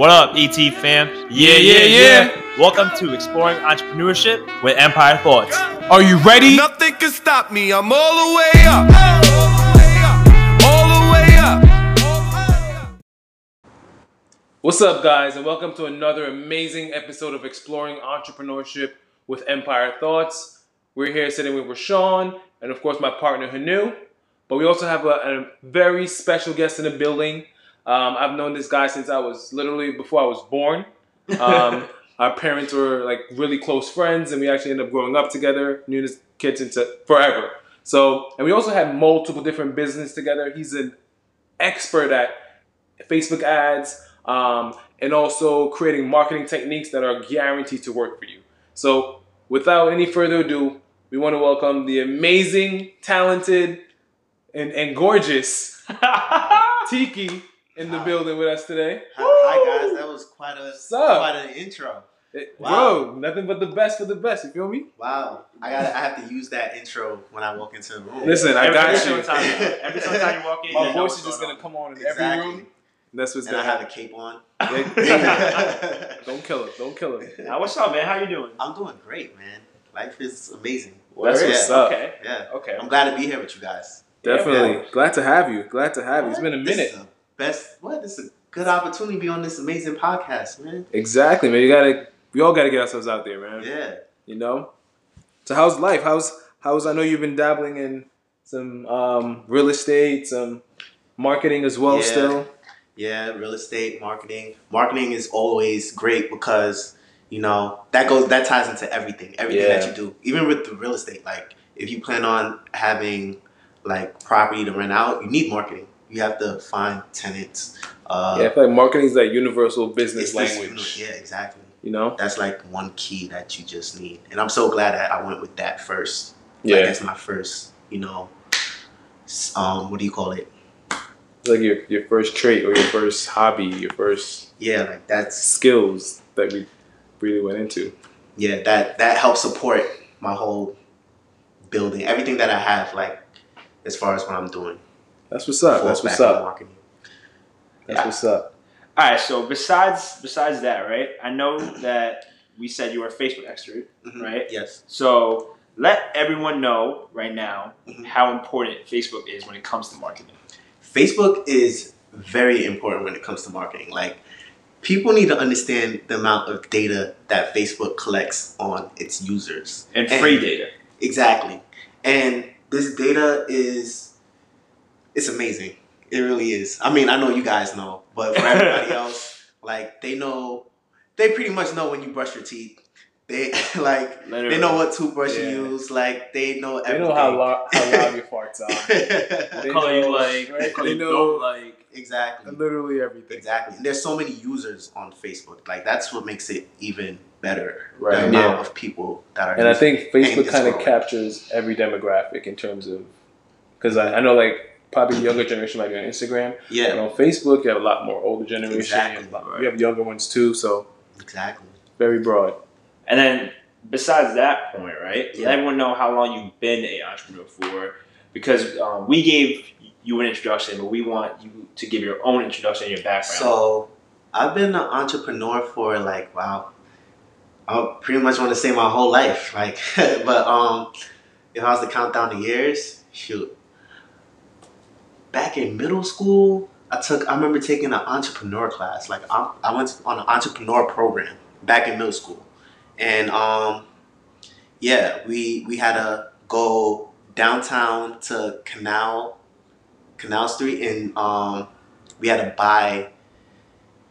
What up, ET fam? Yeah, yeah, yeah. Welcome to Exploring Entrepreneurship with Empire Thoughts. Are you ready? Nothing can stop me. I'm all the way up. All the way up. What's up, guys, and welcome to another amazing episode of Exploring Entrepreneurship with Empire Thoughts. We're here sitting with Rashawn and, of course, my partner Hanu. But we also have a, a very special guest in the building. Um, I've known this guy since I was literally before I was born. Um, our parents were like really close friends, and we actually ended up growing up together. Knew this kid since uh, forever. So, and we also had multiple different business together. He's an expert at Facebook ads, um, and also creating marketing techniques that are guaranteed to work for you. So, without any further ado, we want to welcome the amazing, talented, and, and gorgeous Tiki in the building with us today. Hi, hi, guys, that was quite a What's up? quite an intro. It- Wow. Bro, nothing but the best for the best. You feel me? Wow, I got I have to use that intro when I walk into the room. Listen, I every, got every you. single time, every time you walk in, My voice what's is just going gonna come on in exactly. every room. That's what's and I gonna have a cape on. Don't kill it. Don't kill it. Now, what's up, man? How you doing? I'm doing great, man. Life is amazing. That's Yeah. what's up. Okay. Yeah, Okay. I'm glad to be here with you guys. Definitely. Glad to have you. Glad to have you. It's been a This minute. Best. What? This is a good opportunity to be on this amazing podcast, man. Exactly, man. You gotta. We all gotta get ourselves out there, man. Yeah. You know. So how's life? How's how's? I know you've been dabbling in some um, real estate, some marketing as well. Yeah. Still. Yeah, real estate, marketing. Marketing is always great because you know that goes that ties into everything, everything Yeah. that you do. Even with the real estate, like if you plan on having like property to rent out, you need marketing. You have to find tenants. Uh, yeah, I feel like marketing is like universal business it's this- language. yeah, exactly. You know. That's like one key that you just need, and I'm so glad that I went with that first. Yeah. like, that's my first. You know, um, what do you call it? like your your first trait or your first hobby, your first Yeah, like that's skills that we really went into. yeah that that helps support my whole building everything that i have like as far as what i'm doing That's what's up. That's what's up. That's Yeah. what's up. All right. So besides besides that, right? I know that we said you were a Facebook expert, Mhm. right? yes So let everyone know right now Mhm. how important Facebook is when it comes to marketing. facebook is very important when it comes to marketing like people need to understand the amount of data that facebook collects on its users And free data. exactly and this data is it's amazing it really is i mean i know you guys know but for everybody else like they know they pretty much know when you brush your teeth they like Literally. they know what toothbrush Yeah. you use like they know everything. They know how loud how loud your farts are. What They color you know, like, right? what They you know- don't like. exactly Literally everything. exactly and there's so many users on facebook like that's what makes it even better Right, the amount yeah. of people that are And I think Facebook kind of captures every demographic in terms of because I, I know like probably the younger generation might be on Instagram, but yeah on Facebook you have a lot more older generation. Exactly. You have, you have younger ones too, so exactly very broad. And then besides that point, right? Yeah. Let everyone know how long you've been an entrepreneur for, because um, we gave you an introduction, but we want you to give your own introduction and your background. So I've been an entrepreneur for like wow, I pretty much want to say my whole life. Like, but um, if I was to count down the years, shoot. Back in middle school, I took. I remember taking an entrepreneur class. Like I, I went on an entrepreneur program back in middle school, and um, yeah, we we had to go downtown to Canal, Canal Street, and um, we had to buy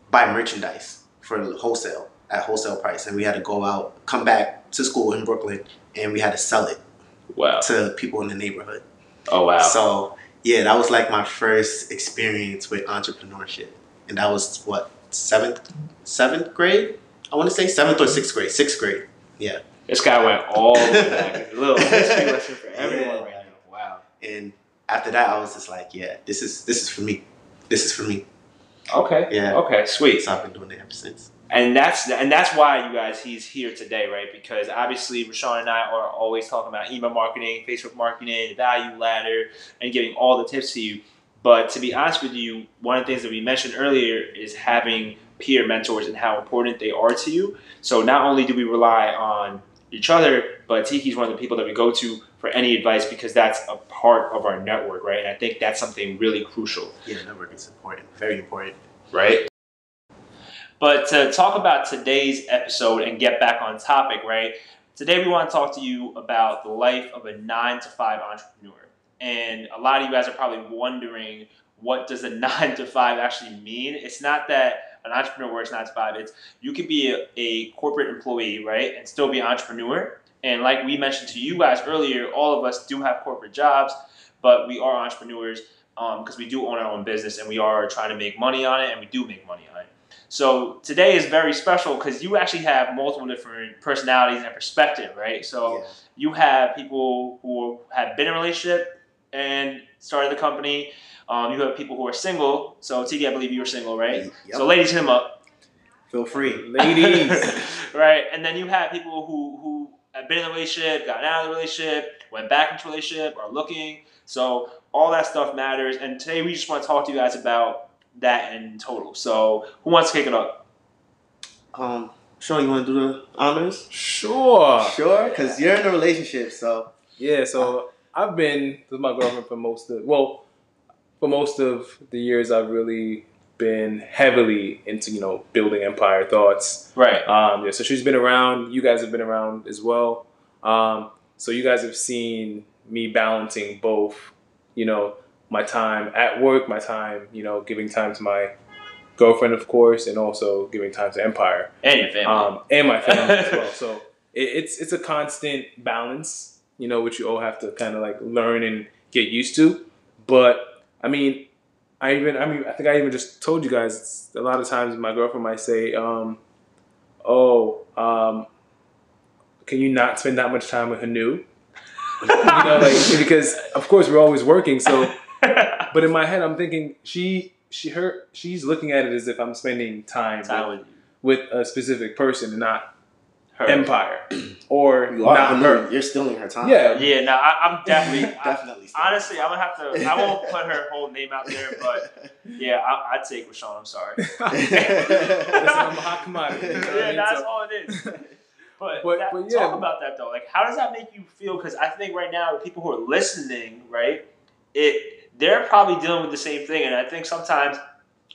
buy merchandise for wholesale at wholesale price, and we had to go out, come back to school in Brooklyn, and we had to sell it wow. to people in the neighborhood. Oh wow. So yeah, that was like my first experience with entrepreneurship, and that was what seventh seventh grade. I want to say seventh or sixth grade. Sixth grade. Yeah, this guy went all the way back. Little history lesson for everyone Yeah. right now. Wow. and after that, I was just like, yeah, this is this is for me. This is for me. Okay. Yeah. Okay. Sweet. So I've been doing it ever since. And that's and that's why you guys he's here today, right? Because obviously Rashawn and I are always talking about email marketing, Facebook marketing, value ladder, and giving all the tips to you. But to be honest with you, one of the things that we mentioned earlier is having peer mentors and how important they are to you. So not only do we rely on each other, but Tiki's one of the people that we go to for any advice because that's a part of our network, right? And I think that's something really crucial, Yeah, network is important. Very important. right? But to talk about today's episode and get back on topic, right? Today we want to talk to you about the life of a nine to five entrepreneur. And a lot of you guys are probably wondering what does a nine to five actually mean? It's not that an entrepreneur works nine to five. It's you could be a, a corporate employee, right, and still be an entrepreneur. And like we mentioned to you guys earlier, all of us do have corporate jobs, but we are entrepreneurs um, because we do own our own business and we are trying to make money on it, and we do make money on it. So today is very special because you actually have multiple different personalities and perspective, right? So yeah. you have people who have been in a relationship and started the company. Um, you have people who are single. So Tiki, I believe you were single, right? Yep. So ladies, hit him up. Feel free. Ladies. right? And then you have people who who have been in a relationship, gotten out of the relationship, went back into a relationship, are looking. So all that stuff matters. And today we just want to talk to you guys about that in total. So who wants to kick it up? Um, Sean, you want to do the honors? Sure. Sure, because you're in a relationship, so Yeah, so I've been with my girlfriend for most of well, for most of the years I've really been heavily into, you know, building empire thoughts. Right. Um, yeah, so she's been around. You guys have been around as well. Um, so you guys have seen me balancing both, you know, my time at work, my time, you know, giving time to my girlfriend, of course, and also giving time to Empire And your family. um, and my family as well. So it, it's it's a constant balance, you know, which you all have to kind of like learn and get used to. But I mean, I even I mean I think I even just told you guys a lot of times my girlfriend might say, um, "Oh, um, can you not spend that much time with Hanu?" you know, like because of course we're always working, so but in my head, I'm thinking she she her she's looking at it as if I'm spending time, Time with, with with a specific person and not her. Empire or you are not her. You're stealing her time. Yeah, Yeah, no, I, I'm definitely. Definitely. stealing honestly, I'm gonna have to. I won't put her whole name out there, but yeah, I, I'd take Rashawn. I'm sorry. Listen, I'm a hot commodity. you know what I yeah, that's So- all it is. But, But- that, but yeah. talk about that though. Like, how does that make you feel? Because I think right now, the people who are listening, right, it they're probably dealing with the same thing, and I think sometimes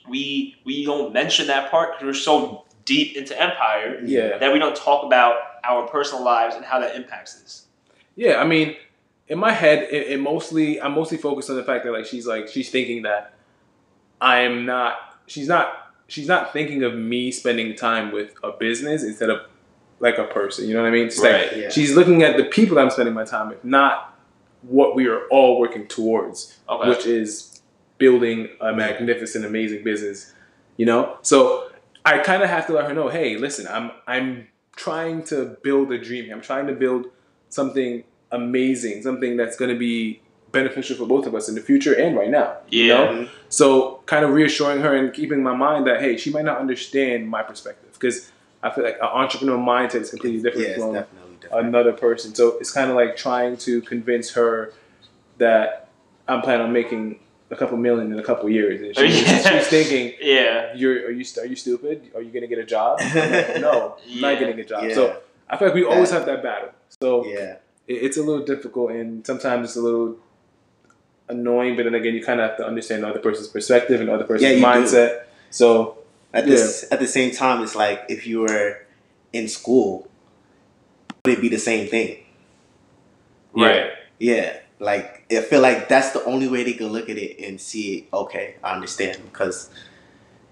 we we don't mention that part because we're so deep into Empire yeah, that we don't talk about our personal lives and how that impacts us. yeah. I mean, in my head, it, it mostly I'm mostly focused on the fact that like she's like she's thinking that I am not. She's not. She's not thinking of me spending time with a business instead of like a person. You know what I mean? Right, like yeah. she's looking at the people I'm spending my time with, not what we are all working towards. Okay. which is building a magnificent, amazing business. You know, so I kind of have to let her know, hey, listen, I'm I'm trying to build a dream. I'm trying to build something amazing, something that's going to be beneficial for both of us in the future and right now. You Yeah. know? Mhm. So kind of reassuring her and keeping my mind that hey, she might not understand my perspective because I feel like an entrepreneur mindset is completely different Yeah, from definitely different. another person. So it's kind of like trying to convince her that I'm planning on making a couple million in a couple years. And she's, Yeah. she's thinking, Yeah. "You're are you are you stupid? Are you gonna get a job?" I'm like, no, I'm Yeah. not getting a job. yeah, So I feel like we always have that battle. So yeah, it, it's a little difficult, and sometimes it's a little annoying. But then again, you kind of have to understand the other person's perspective and the other person's Yeah, you do. mindset. So At this, at the same time, it's like if you were in school, would it be the same thing? Right. Yeah, like I feel like that's the only way they could look at it and see. Okay, I understand because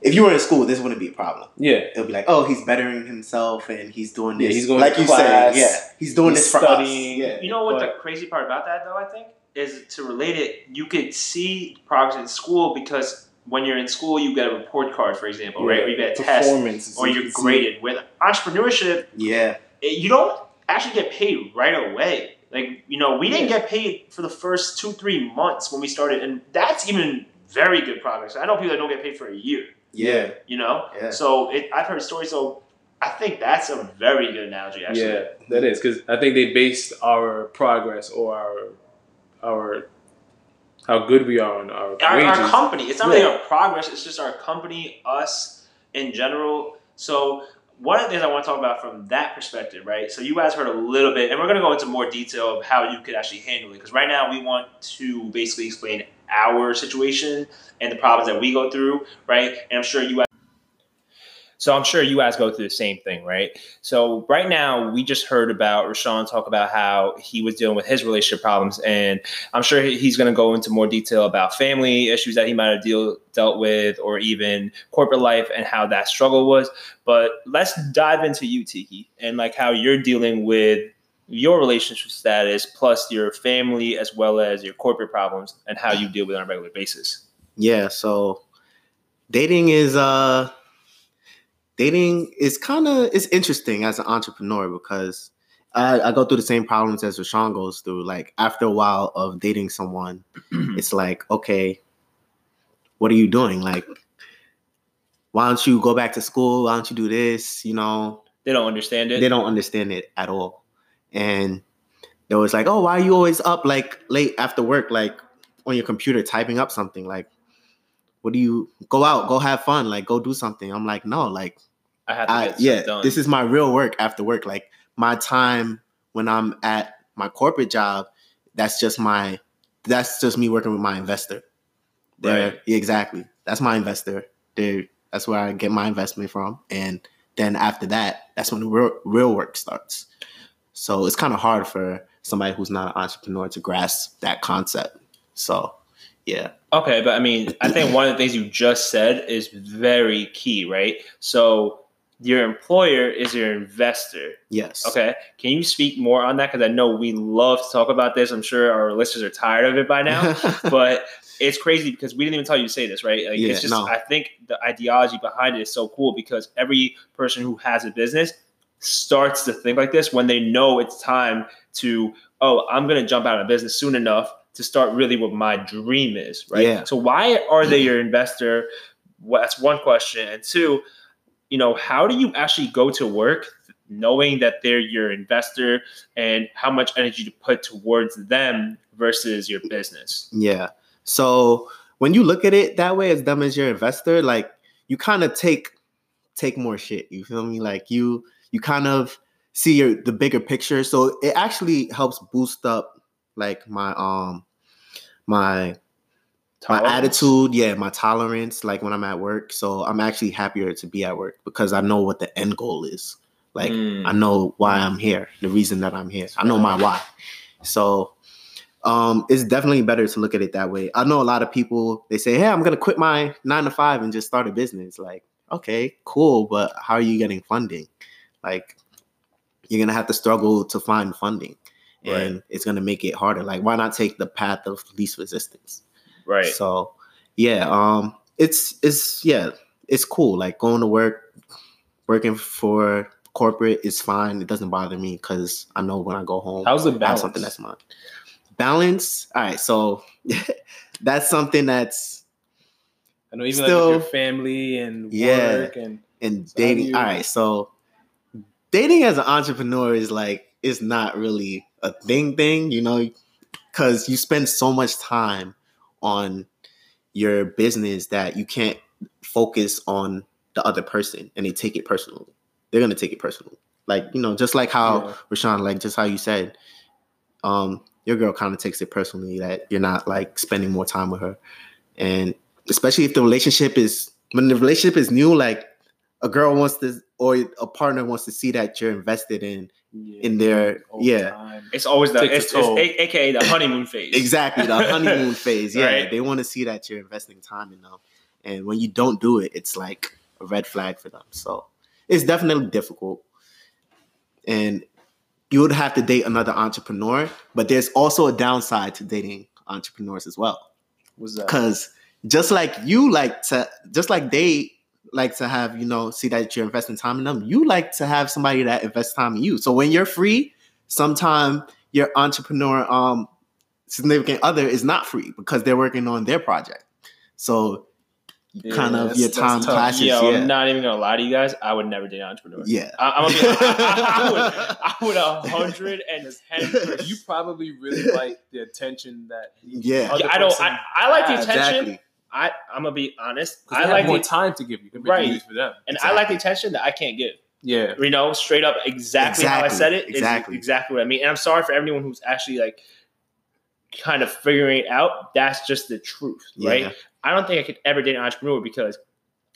if you were in school, this wouldn't be a problem. yeah, It'll be like, oh, he's bettering himself and he's doing Yeah, this. he's going like to you class, said, yeah, he's doing he's this for studying. us. Yeah, You know what But- the crazy part about that though, I think, is to relate it, you could see progress in school because when you're in school you get a report card, for example, right? Or you get a test performance, or you're graded. With entrepreneurship, yeah, it- you don't actually get paid right away. Like, you know, we didn't get paid for the first two, three months when we started, and that's even very good progress. I know people that don't get paid for a year, yeah, you know? yeah. So it, I've heard stories, so I think that's a very good analogy, actually. Yeah, that is because I think they based our progress or our our how good we are on our, our, our company. It's not Yeah. really our progress. It's just our company, us in general. So one of the things I want to talk about from that perspective, right? So you guys heard a little bit, and we're going to go into more detail of how you could actually handle it. Because right now we want to basically explain our situation and the problems that we go through, right? And I'm sure you. Guys- so I'm sure you guys go through the same thing, right? So right now we just heard about Rashawn talk about how he was dealing with his relationship problems, and I'm sure he's going to go into more detail about family issues that he might have deal, dealt with, or even corporate life and how that struggle was. But let's dive into you, Tiki, and like how you're dealing with your relationship status, plus your family, as well as your corporate problems, and how you deal with it on a regular basis. Yeah, so dating is uh dating is kind of it's interesting as an entrepreneur because I, I go through the same problems as Rashawn goes through. Like after a while of dating someone, it's like, okay, what are you doing? Like, why don't you go back to school? Why don't you do this? You know, They don't understand it. they don't understand it at all. And they was like, "Oh, why are you always up like late after work, like on your computer typing up something? Like, what do you go out, go have fun, like go do something?" I'm like, "No, like, I have to I, yeah, this is my real work after work. Like my time when I'm at my corporate job, that's just my, that's just me working with my investor. There, Right. exactly. That's my investor. There, that's where I get my investment from, and then after that, that's when the real, real work starts. So it's kind of hard for somebody who's not an entrepreneur to grasp that concept. So, yeah, Okay, but I mean, I think one of the things you just said is very key, right? So your employer is your investor. yes, Okay, can you speak more on that? Because I know we love to talk about this. I'm sure our listeners are tired of it by now, but it's crazy because we didn't even tell you to say this, right? Like, Yeah, it's just no. I think the ideology behind it is so cool because every person who has a business starts to think like this when they know it's time to oh i'm going to jump out of business soon enough to start really what my dream is right Yeah. so why are they your investor Well, that's one question and two you know how do you actually go to work knowing that they're your investor and how much energy to put towards them versus your business Yeah. So when you look at it that way, as them as your investor, like you kind of take take more shit. You feel me? Like you you kind of see your the bigger picture. So it actually helps boost up like my um my my attitude, yeah, my tolerance, like when I'm at work. So I'm actually happier to be at work because I know what the end goal is. Like Mm. I know why I'm here, the reason that I'm here. I know my why. So um it's definitely better to look at it that way. I know a lot of people they say, Hey, I'm gonna quit my nine to five and just start a business. Like, okay, cool, but how are you getting funding? Like you're gonna have to struggle to find funding. And it's gonna make it harder. Like, why not take the path of least resistance? right So yeah, um it's it's yeah, it's cool. Like going to work, working for corporate is fine. It doesn't bother me because I know when I go home How's the I have balance? something that's mine. Balance. All right, so that's something that's I know even Still- like your family and Yeah. work and in So dating. you- all right, so dating as an entrepreneur is like it's not really a thing thing, you know, because you spend so much time on your business that you can't focus on the other person and they take it personally. They're gonna take it personally. Like, you know, just like how Yeah. Rashawn, like just how you said, um, your girl kind of takes it personally that you're not like spending more time with her. And especially if the relationship is when the relationship is new, like a girl wants to or a partner wants to see that you're invested in yeah, in their over yeah time. it's always the Takes it's, it's a- aka the honeymoon phase exactly the honeymoon phase. Yeah, Right. they want to see that you're investing time in them, and when you don't do it, it's like a red flag for them. So it's definitely difficult, and you would have to date another entrepreneur. But there's also a downside to dating entrepreneurs as well. Was that? because just like you like to just like they like to have you know see that you're investing time in them you like to have somebody that invests time in you so when you're free sometime your entrepreneur um significant other is not free because they're working on their project so Yeah, kind of your time clashes. Yo, yeah. I'm not even gonna lie to you guys. I would never date an entrepreneur. yeah. I, I'm gonna be, I, I would, I would a hundred and ten percent. you probably really like the attention that Yeah. other I don't. I, I like the attention. Exactly. I I'm gonna be honest. 'cause I they like have more the time to give you compared Right. to use for them. and I like the attention that I can't give. Yeah. You know, straight up, exactly, how I said it. is exactly. exactly what I mean. And I'm sorry for everyone who's actually like kind of figuring it out. That's just the truth, right? I don't think I could ever date an entrepreneur because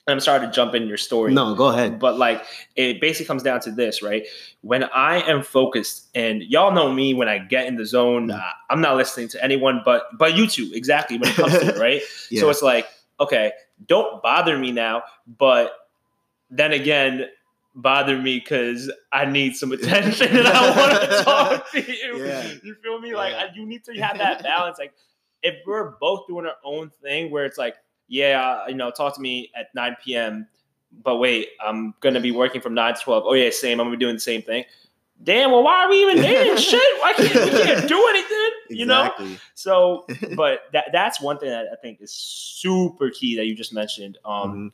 I'm sorry to jump in your story. No, go ahead. But like it basically comes down to this, right? When I am focused, and y'all know me when I get in the zone, uh, I'm not listening to anyone but but you two exactly when it comes to it, right? Yeah. So it's like, okay, don't bother me now, but then again, bother me because I need some attention and I want to talk to you. Yeah. You feel me? Like you need to have that balance. Like if we're both doing our own thing, where it's like, yeah, you know, talk to me at 9 p.m. But wait, I'm gonna be working from 9 to 12. Oh yeah, same. I'm gonna be doing the same thing. Damn, well, why are we even dating? Shit, why can't we can't do anything? You know? So, but that that's one thing that I think is super key that you just mentioned. Um, Mhm.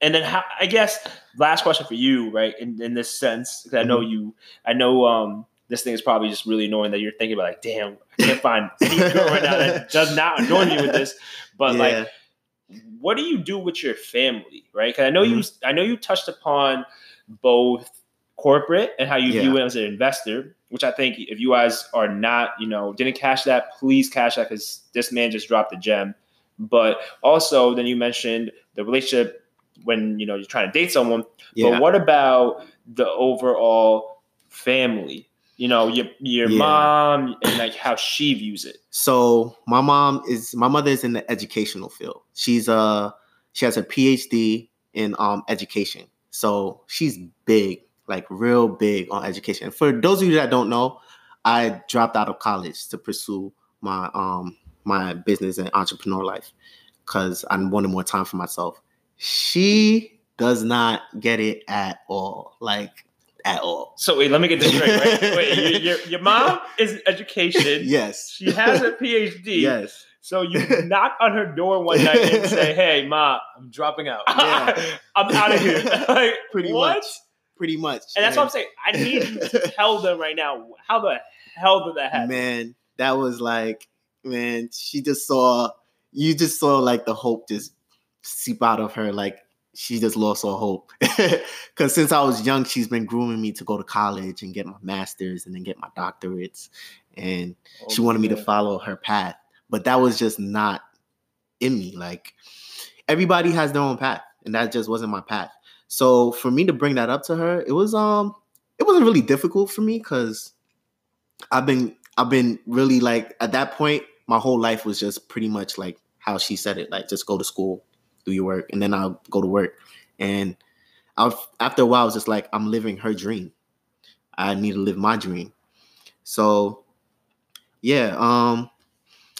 and then how, I guess last question for you, right? In in this sense, because I know Mm-hmm. you, I know um this thing is probably just really annoying that you're thinking about like, damn, I can't find any girl right now that does not annoy me with this. But like, Yeah. What do you do with your family, right? Because I know you, Mm-hmm. I know you touched upon both corporate and how you Yeah. view it as an investor, which I think if you guys are not, you know, didn't cash that, please cash that because this man just dropped a gem. But also, then you mentioned the relationship when you know you're trying to date someone. Yeah. But what about the overall family? You know, your your Yeah. mom and like how she views it. So my mom is my mother is in the educational field. She's a she has a PhD in um education. So she's big, like real big on education. For those of you that don't know, I dropped out of college to pursue my um my business and entrepreneur life because I wanted more time for myself. She does not get it at all. Like at all. So wait, let me get this straight. Right? Wait, your, your, your mom is education. Yes. She has a PhD. Yes. So you knock on her door one night and say, "Hey, ma, I'm dropping out. Yeah. I'm out of here." like, Pretty what? much. Pretty much. And that's what I'm saying. I need you to tell them right now. How the hell did that happen? man that was like man she just saw you just saw like the hope just seep out of her like she just lost all hope. Because since i was young she's been grooming me to go to college and get my master's and then get my doctorates. And Oh, she wanted me to follow her path. But that was just not in me. Like everybody has their own path and that just wasn't my path. So for me to bring that up to her it was um it wasn't really difficult for me because i've been i've been really like at that point my whole life was just pretty much like how she said it like just go to school do your work and then i'll go to work and i after a while i was just like i'm living her dream i need to live my dream so yeah um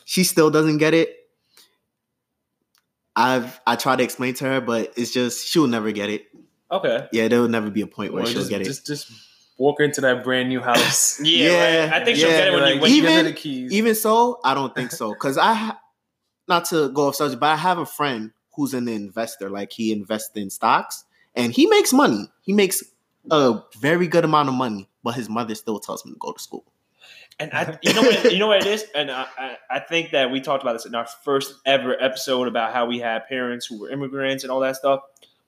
she still doesn't get it i've i try to explain to her but it's just she'll never get it Okay. yeah there will never be a point where she'll just, get it just just walk into that brand new house. Yeah, Yeah, right. I think she'll get it when you when give you even- her the keys. even so i don't think so because i not to go off subject but i have a friend who's an investor like he invests in stocks and he makes money he makes a very good amount of money but his mother still tells him to go to school And I, you know what, you know what it is, and I, I, I think that we talked about this in our first ever episode about how we had parents who were immigrants and all that stuff.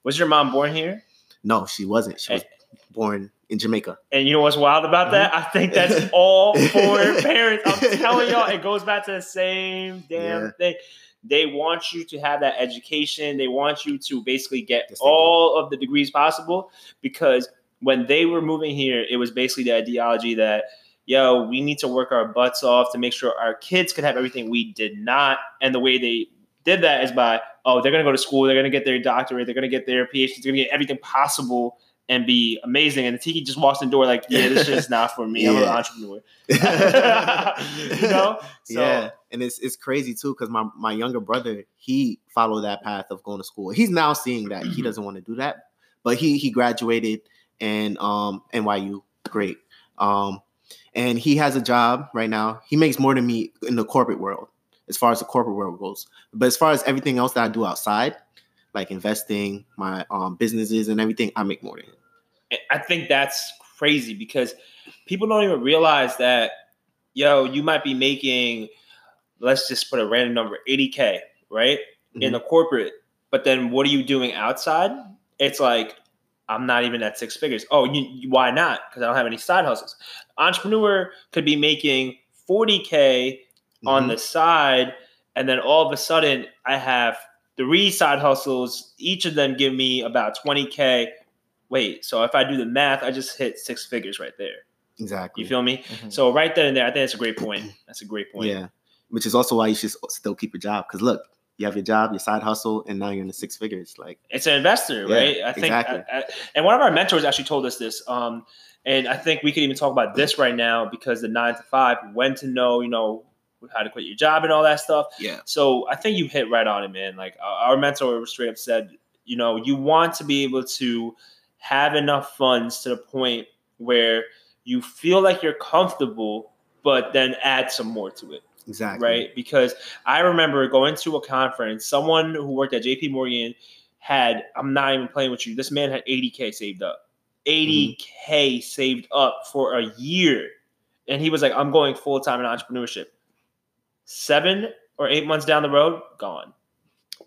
Was your mom born here? no she wasn't she was born in jamaica And you know what's wild about that? Mm-hmm. I think that's all for parents. I'm telling y'all, it goes back to the same damn Yeah. thing. They want you to have that education. They want you to basically get Yes, they do. all of the degrees possible because when they were moving here, it was basically the ideology that, yo, we need to work our butts off to make sure our kids can have everything we did not. And the way they did that is by, oh, they're going to go to school, they're going to get their doctorate, they're going to get their PhD, they're going to get everything possible and be amazing. And the Tiki just walks in the door like, yeah, this shit's not for me. I'm an entrepreneur. you know? So, yeah and it's it's crazy too because my, my younger brother he followed that path of going to school he's now seeing that he doesn't want to do that but he he graduated and um nyu great um and he has a job right now he makes more than me in the corporate world as far as the corporate world goes but as far as everything else that i do outside like investing, my um businesses and everything, I make more than him. I think that's crazy because people don't even realize that, yo, you might be making, let's just put a random number, 80K, right? In Mhm. the corporate. But then what are you doing outside? It's like, I'm not even at six figures. Oh, you, you- why not? Because I don't have any side hustles. Entrepreneur could be making 40K on Mhm. the side, and then all of a sudden I have three side hustles. Each of them give me about 20K. Wait, so if I do the math, I just hit six figures right there. exactly. You feel me? Mhm. So right then and there, I think that's a great point. That's a great point. Yeah, which is also why you should still keep your job. Because look, you have your job, your side hustle, and now you're in the six figures. Like, It's an investor, Yeah, right? I think, exactly. I- I- and one of our mentors actually told us this. Um, and I think we could even talk about this right now because the nine to five, when to know, you know, how to quit your job and all that stuff. yeah, So I think you hit right on it, man. Like our our mentor straight up said, you know, you want to be able to have enough funds to the point where you feel like you're comfortable, but then add some more to it, exactly. right? Because I remember going to a conference, someone who worked at JP Morgan had, I'm not even playing with you, this man had 80K saved up. Mm-hmm. 80K saved up for a year. And he was like, I'm going full time in entrepreneurship. Seven or eight months down the road, gone.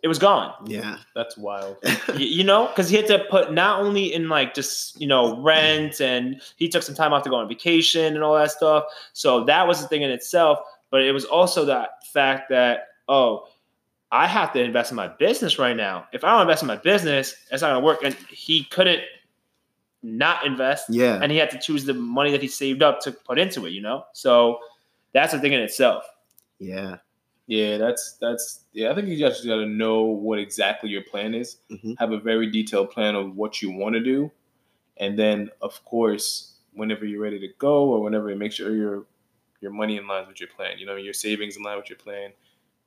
It was gone. Yeah. That's wild. Y- you know, because he had to put not only in like just you know rent, and he took some time off to go on vacation and all that stuff. So that was the thing in itself. But it was also that fact that oh, I have to invest in my business right now. If I don't invest in my business, it's not gonna work. And he couldn't not invest, yeah. and he had to choose the money that he saved up to put into it. You know, so that's the thing in itself. Yeah. Yeah, that's that's yeah. I think you just got to know what exactly your plan is. Mhm. Have a very detailed plan of what you want to do, and then of course, whenever you're ready to go, or whenever you make sure your your money in line with your plan. You know, your savings in line with your plan,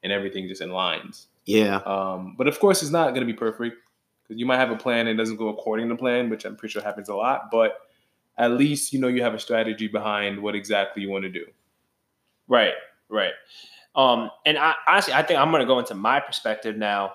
and everything just in lines. Yeah. Um, but of course, it's not going to be perfect because you might have a plan and it doesn't go according to plan, which I'm pretty sure happens a lot. But at least you know you have a strategy behind what exactly you want to do. Right, right. Um, and I honestly, I think I'm going to go into my perspective now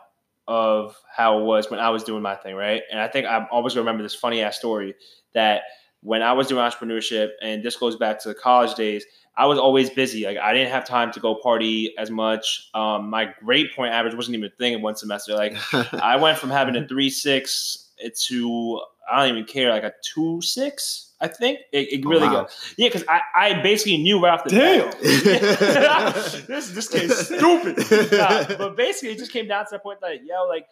of how it was when I was doing my thing, right? And I think I'm always going to remember this funny ass story that when I was doing entrepreneurship, and this goes back to the college days, I was always busy. Like I didn't have time to go party as much. Um, my grade point average wasn't even a thing in one semester. Like I went from having a three six to I don't even care, like a two six. I think it, it Oh, really wow. goes. Yeah, because I, I basically knew right off the bat. this this kid's stupid. But basically, it just came down to the point that yo, like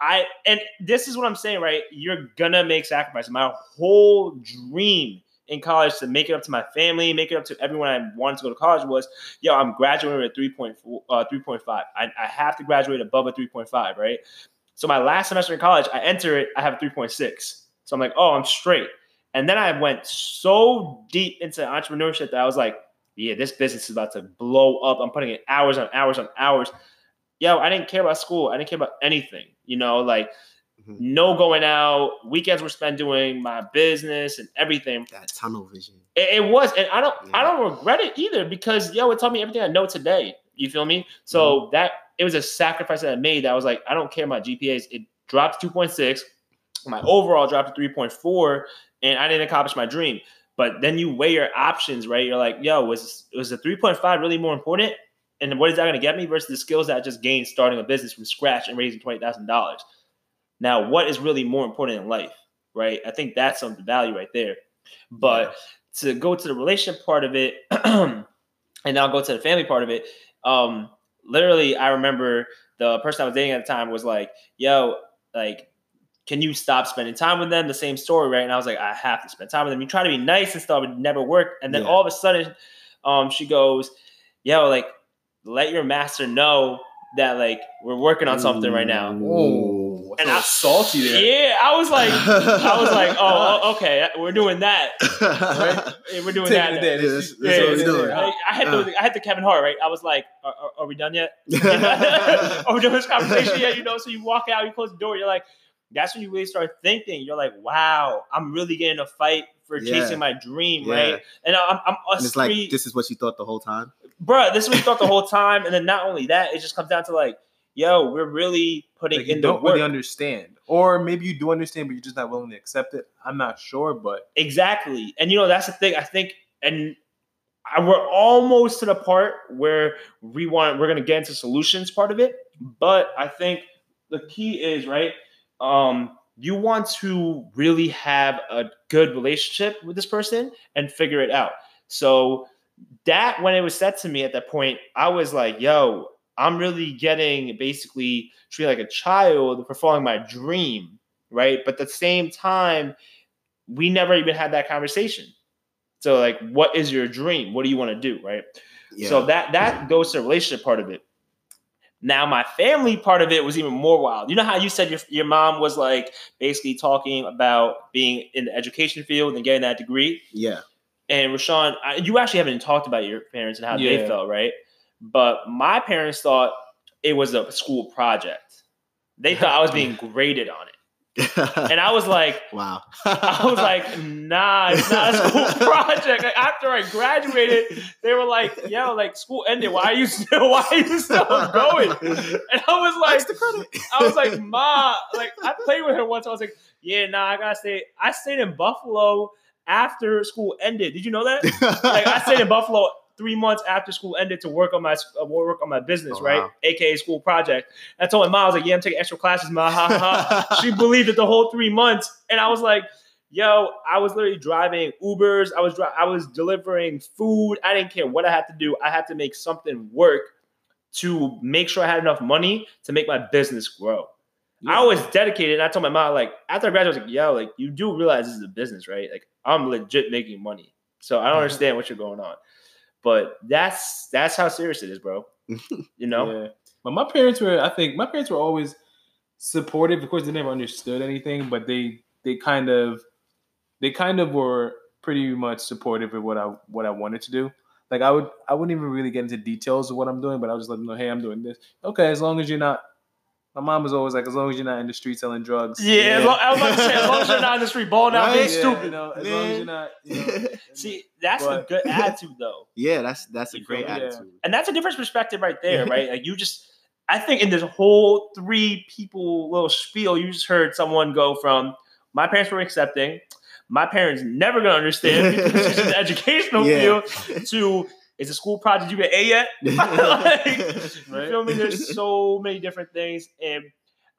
I and this is what I'm saying, right? You're gonna make sacrifices. My whole dream in college to make it up to my family, make it up to everyone I wanted to go to college was, yo, I'm graduating at 3.4, uh, 3.5. I, I have to graduate above a 3.5, right? So my last semester in college, I enter it, I have a 3.6. So I'm like, oh, I'm straight. And then I went so deep into entrepreneurship that I was like, yeah, this business is about to blow up. I'm putting in hours on hours on hours. Yo, I didn't care about school. I didn't care about anything. You know, like Mhm. no going out. Weekends were spent doing my business and everything. that tunnel vision. It, it was, and I don't, I don't regret it either because yo, it taught me everything I know today. You feel me? So Mm-hmm. that it was a sacrifice that I made. That I was like, I don't care about GPAs. It dropped to two point six. My overall dropped to three point four, and I didn't accomplish my dream. But then you weigh your options, right? You're like, yo, was was the three point five really more important? And what is that going to get me versus the skills that I just gained starting a business from scratch and raising twenty thousand dollars? Now, what is really more important in life, right? I think that's some value right there. But to go to the relationship part of it, and now go to the family part of it, um, literally, I remember the person I was dating at the time was like, "Yo, like." Can you stop spending time with them? The same story, right? And I was like, I have to spend time with them. You try to be nice and stuff, it never worked. And then Yeah. all of a sudden, um, she goes, "Yo, like, let your master know that like we're working on something right now." Whoa, And I- salty there. Yeah, I was like, I was like, oh, okay, we're doing that. Right? We're doing that. it then. there. Yeah, This we yeah, doing. I had Uh. to, I had to Kevin Hart, right? I was like, are, are, are we done yet? are we doing this conversation yet? You know, so you walk out, you close the door, you're like, that's when you really start thinking. You're like, wow, I'm really getting a fight for Yeah. chasing my dream, Yeah. right? And I'm, I'm and it's like this is what you thought the whole time. bruh, this is what we thought the whole time. And then not only that, it just comes down to like, yo, we're really putting Like, you in the don't work. really understand, or maybe you do understand, but you're just not willing to accept it. I'm not sure, but Exactly. And you know, that's the thing. I think, and I, we're almost to the part where we want, we're going to get into solutions part of it. But I think the key is, right? Um, you want to really have a good relationship with this person and figure it out. So that when it was said to me at that point, I was like, yo, I'm really getting basically treated like a child for following my dream, right? But at the same time, we never even had that conversation. So like, what is your dream? What do you want to do, right? Yeah. So that that goes to the relationship part of it. Now my family part of it was even more wild. You know how you said your your mom was like basically talking about being in the education field and getting that degree. yeah. And Rashawn, I, you actually haven't talked about your parents and how they felt, right? But my parents thought it was a school project. They thought I was being graded on it, and I was like, wow. I was like, nah, it's not a school project. Like, after I graduated, they were like, yo, like school ended. Why are you still why are you still going? And I was like, the credit. I was like, Ma, like I played with her once. I was like, yeah, nah, I gotta stay. I stayed in Buffalo after school ended. Did you know that? Like I stayed in Buffalo three months after school ended to work on my uh, work on my business, Oh, right? wow. AKA school project. I told my mom, I was like, yeah, I'm taking extra classes, ma. Ha, ha, she believed it the whole three months, and I was like, yo, I was literally driving Ubers. I was dri- I was delivering food. I didn't care what I had to do. I had to make something work to make sure I had enough money to make my business grow. I was dedicated. And I told my mom, like, after I graduated, I was like, yo, like, you do realize this is a business, right? Like, I'm legit making money. So I don't understand what you're going on. But that's that's how serious it is, bro. You know? Yeah. But my parents were, I think, my parents were always supportive. Of course, they never understood anything, but they they kind of they kind of were pretty much supportive of what I what I wanted to do. Like I would I wouldn't even really get into details of what I'm doing, but I would just let them know, hey, I'm doing this. Okay, as long as you're not. My mom was always like, as long as you're not in the street selling drugs. Yeah, as long- I was about to say, as long as you're not in the street balling out being Yeah, stupid. You know, as long as you're not. You know, See, that's But- a good attitude, though. yeah, that's that's a great feel? Yeah. attitude. And that's a different perspective right there, right? Like you just, I think in this whole three people little spiel, you just heard someone go from my parents were accepting, my parents never gonna understand because it's just an educational Yeah. field, to is a school project you get A yet? like, you feel me? There's so many different things, and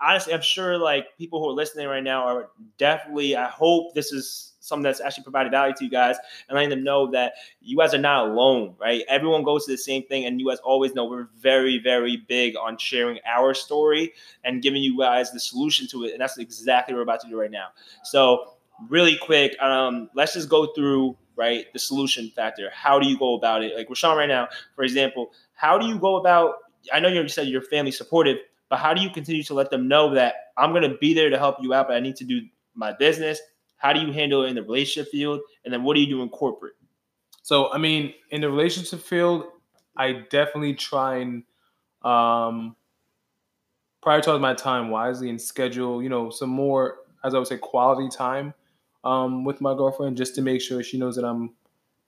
honestly, I'm sure like people who are listening right now are definitely. I hope this is something that's actually provided value to you guys and letting them know that you guys are not alone, right? Everyone goes to the same thing, and you guys always know we're very, very big on sharing our story and giving you guys the solution to it, and that's exactly what we're about to do right now. So, really quick, um, let's just go through right the solution factor. How do you go about it? Like Rashawn right now, for example, how do you go about? I know you said your family supportive, but how do you continue to let them know that I'm going to be there to help you out, but I need to do my business? How do you handle it in the relationship field? And then what do you do in corporate? So I mean, in the relationship field, I definitely try and um, prioritize my time wisely and schedule, you know, some more, as I would say, quality time um, with my girlfriend, just to make sure she knows that I'm,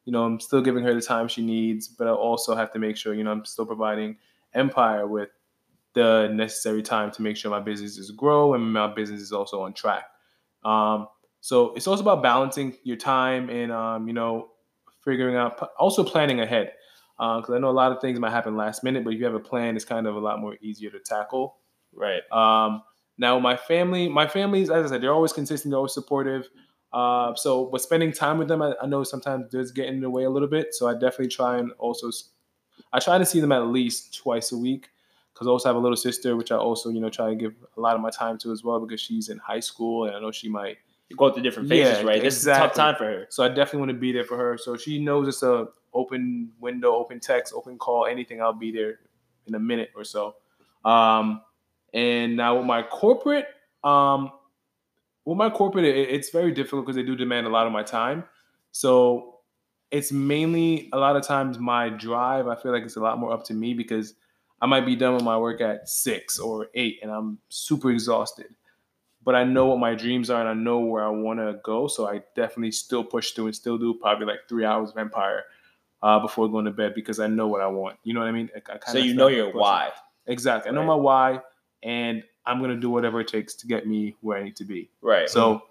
you know, I'm still giving her the time she needs, but I also have to make sure, you know, I'm still providing Empire with the necessary time to make sure my businesses grow and my business is also on track. Um, so it's also about balancing your time and, um, you know, figuring out, also planning ahead. Because I know a lot of things might happen last minute, but if you have a plan, it's kind of a lot more easier to tackle. Right. Um, now, my family, my families, as I said, they're always consistent, they're always supportive. Uh, so, but spending time with them, I, I know sometimes does get in the way a little bit. So, I definitely try and also, I try to see them at least twice a week. Because I also have a little sister, which I also, you know, try to give a lot of my time to as well, because she's in high school, and I know she might go through different phases, Yeah, right? This is a tough time for her. so I definitely want to be there for her. So she knows it's a open window, open text, open call, anything. I'll be there in a minute or so. Um, and now with my corporate, um, with my corporate, it, it's very difficult because they do demand a lot of my time. So it's mainly a lot of times my drive. I feel like it's a lot more up to me because I might be done with my work at six or eight, and I'm super exhausted but I know what my dreams are and I know where I want to go. So I definitely still push through and still do probably like three hours of Empire uh, before going to bed because I know what I want. You know what I mean? I, I So you know your why. Exactly. I know my why, and I'm gonna do whatever it takes to get me where I need to be. Right. So,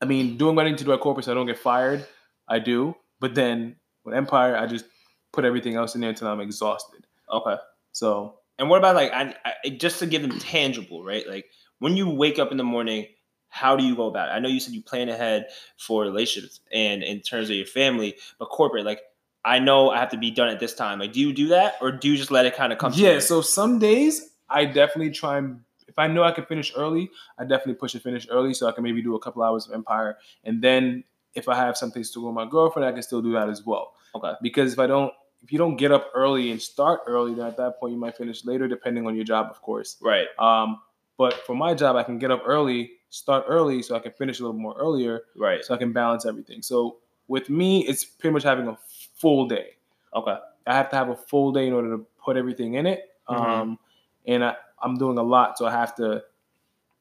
I mean, doing what I need to do at corporate so I don't get fired, I do. But then with Empire, I just put everything else in there until I'm exhausted. okay. So And what about like I, I just to give them tangible, right? Like when you wake up in the morning, how do you go about it? I know you said you plan ahead for relationships and in terms of your family, but corporate, like I know I have to be done at this time. Like, do you do that, or do you just let it kind of come? yeah, so some days I definitely try and if I know I can finish early, I definitely push to finish early so I can maybe do a couple hours of Empire, and then if I have something to go with my girlfriend, I can still do that as well. Okay. Because if I don't, if you don't get up early and start early, then at that point you might finish later, depending on your job, of course. right, Um, but for my job, I can get up early, start early, so I can finish a little more earlier, right, so I can balance everything. So with me, it's pretty much having a full day. okay, I have to have a full day in order to put everything in it. Mhm. Um, and I, I'm doing a lot, so I have to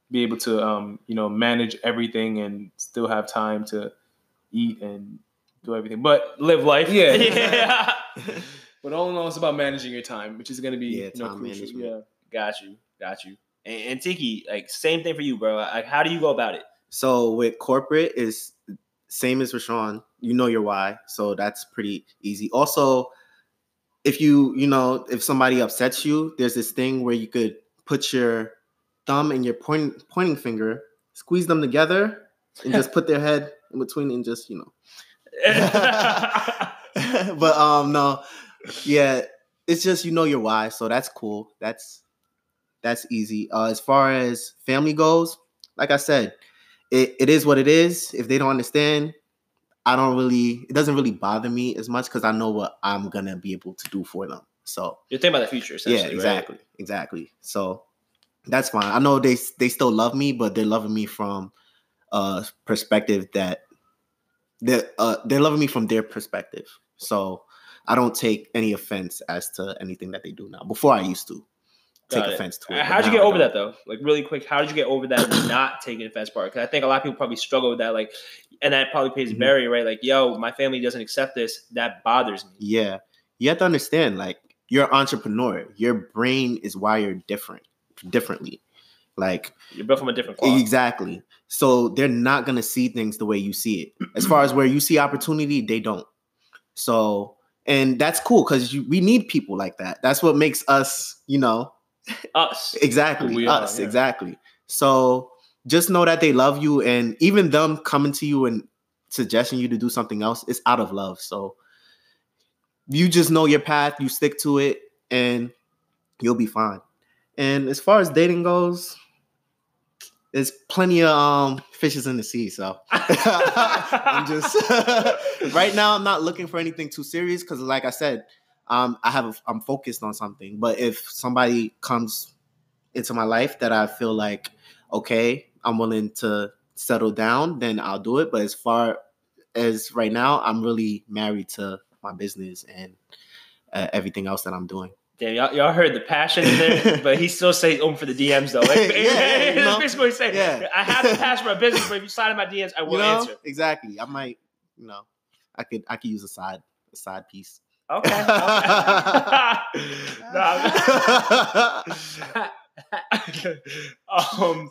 be able to, um, you know, manage everything and still have time to eat and do everything. But live life. Yeah. yeah. but all in all, it's about managing your time, which is going to be Yeah, you know, time crucial. management. Yeah. got you, got you. And, and Tiki, like same thing for you, bro. Like, how do you go about it? So with corporate is same as Rashawn. You know your why, so that's pretty easy. Also, if you you know if somebody upsets you, there's this thing where you could put your thumb and your point, pointing finger, squeeze them together, and just put their head in between and just you know. but um no, yeah, it's just you know your why, so that's cool. That's that's easy. Uh, as far as family goes, like I said, it, it is what it is. If they don't understand, I don't really. It doesn't really bother me as much because I know what I'm gonna be able to do for them. So You're thinking about the future, essentially. yeah, right? exactly, exactly. So that's fine. I know they they still love me, but they're loving me from a perspective that they're uh, they're loving me from their perspective. So I don't take any offense as to anything that they do now. Before I used to take Got it. offense to it. How'd you get over that though? Like really quick, how did you get over that not taking offense part? Because I think a lot of people probably struggle with that. Like, and that probably pays a Mhm. barrier, right? Like, yo, my family doesn't accept this. That bothers me. Yeah. You have to understand, like, you're an entrepreneur. Your brain is wired different, differently. Like, You're built from a different cloth. exactly. So they're not gonna see things the way you see it. As far as where you see opportunity, they don't. So, and that's cool because we need people like that. That's what makes us, you know, Us. exactly are, us, yeah. exactly. So just know that they love you, and even them coming to you and suggesting you to do something else, it's out of love. So you just know your path, you stick to it, and you'll be fine. And as far as dating goes, there's plenty of um fishes in the sea. So I'm just right now. I'm not looking for anything too serious because, like I said, um, I have a, I'm focused on something. But if somebody comes into my life that I feel like okay, I'm willing to settle down, then I'll do it. But as far as right now, I'm really married to my business and uh, everything else that I'm doing. Damn, y'all, y'all heard the passion in there, but he still says open for the DMs though. Like, Yeah, that's basically what he's saying. Yeah. I have the passion for my business, but if you slide in my DMs, I will you know answer. exactly. I might, you know, I could I could use a side a side piece. Okay. okay. No, um,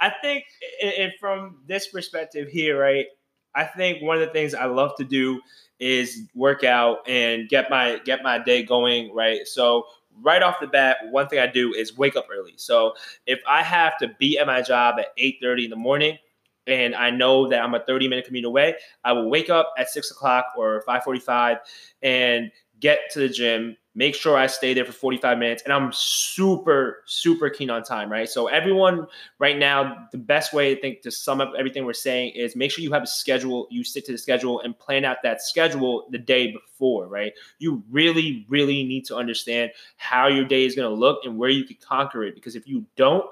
I think, and from this perspective here, right? I think one of the things I love to do is work out and get my get my day going, right? So right off the bat, one thing I do is wake up early. So if I have to be at my job at eight thirty in the morning, and I know that I'm a thirty minute commute away, I will wake up at six o'clock or five forty five and get to the gym, make sure I stay there for 45 minutes. And I'm super, super keen on time, right? So, everyone right now, the best way I think to sum up everything we're saying is make sure you have a schedule, you stick to the schedule and plan out that schedule the day before, right? You really, really need to understand how your day is going to look and where you can conquer it. Because if you don't,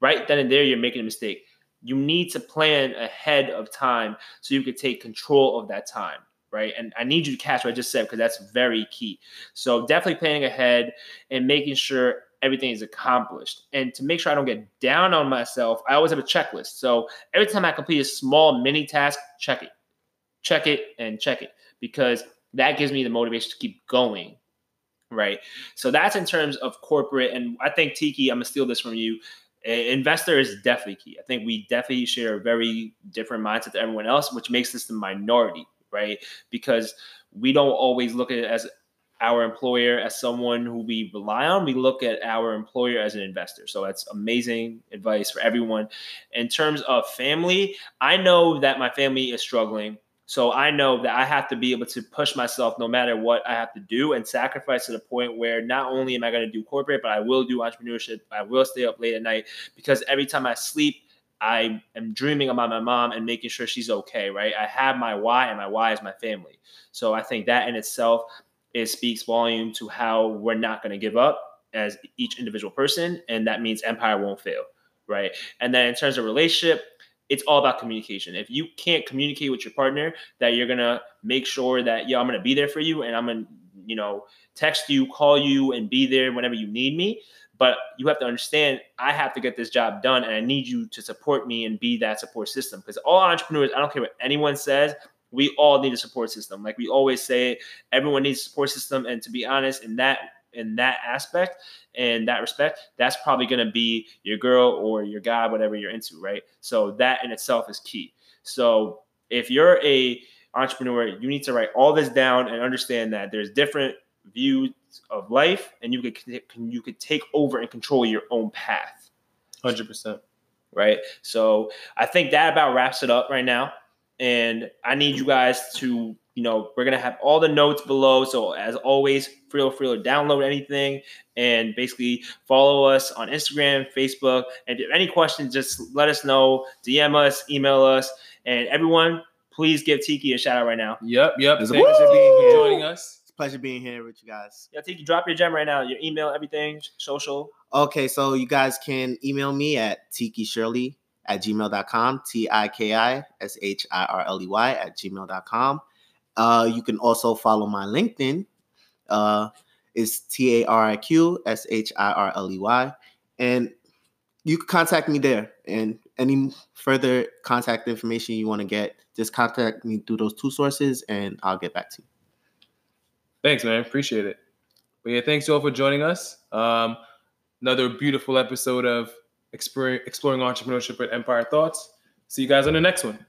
right then and there, you're making a mistake. You need to plan ahead of time so you can take control of that time right? And I need you to catch what I just said because that's very key. So definitely planning ahead and making sure everything is accomplished. And to make sure I don't get down on myself, I always have a checklist. So every time I complete a small mini task, check it, check it, and check it because that gives me the motivation to keep going. right? So that's in terms of corporate. And I think Tiki, I'm gonna steal this from you. Investor is definitely key. I think we definitely share a very different mindset to everyone else, which makes this the minority, right? Because we don't always look at it as our employer as someone who we rely on. We look at our employer as an investor. So that's amazing advice for everyone. In terms of family, I know that my family is struggling. So I know that I have to be able to push myself no matter what I have to do and sacrifice to the point where not only am I going to do corporate, but I will do entrepreneurship. I will stay up late at night because every time I sleep, I am dreaming about my mom and making sure she's okay, right? I have my why, and my why is my family. So I think that in itself it speaks volume to how we're not going to give up as each individual person, and that means Empire won't fail, right? And then in terms of relationship, it's all about communication. If you can't communicate with your partner that you're gonna make sure that yo, I'm gonna be there for you, and I'm gonna you know text you, call you, and be there whenever you need me. But you have to understand, I have to get this job done, and I need you to support me and be that support system. Because all entrepreneurs, I don't care what anyone says, we all need a support system. Like we always say, everyone needs a support system. And to be honest, in that in that aspect and that respect, that's probably going to be your girl or your guy, whatever you're into, right? So that in itself is key. So if you're a entrepreneur, you need to write all this down and understand that there's different views of life, and you could you could take over and control your own path. Hundred percent. Right. So I think that about wraps it up right now and I need you guys to, you know, we're gonna have all the notes below. So as always, feel free to download anything and basically follow us on Instagram, Facebook, and if any questions, just let us know, DM us, email us, and everyone, please give Tiki a shout out right now. Yep, yep. It's a Thanks for being here. joining us. Pleasure being here with you guys. Yeah, Tiki, drop your gem right now. Your email, everything, social. Okay, so you guys can email me at Tiki Shirley at gmail.com, T I K I S H I R L E Y at gmail.com. Uh, you can also follow my LinkedIn. Uh, it's T A R I Q S H I R L E Y. And you can contact me there. And any further contact information you want to get, just contact me through those two sources and I'll get back to you. Thanks, man. Appreciate it. But yeah, thanks all for joining us. Um, another beautiful episode of exploring, exploring entrepreneurship with Empire Thoughts. See you guys on the next one.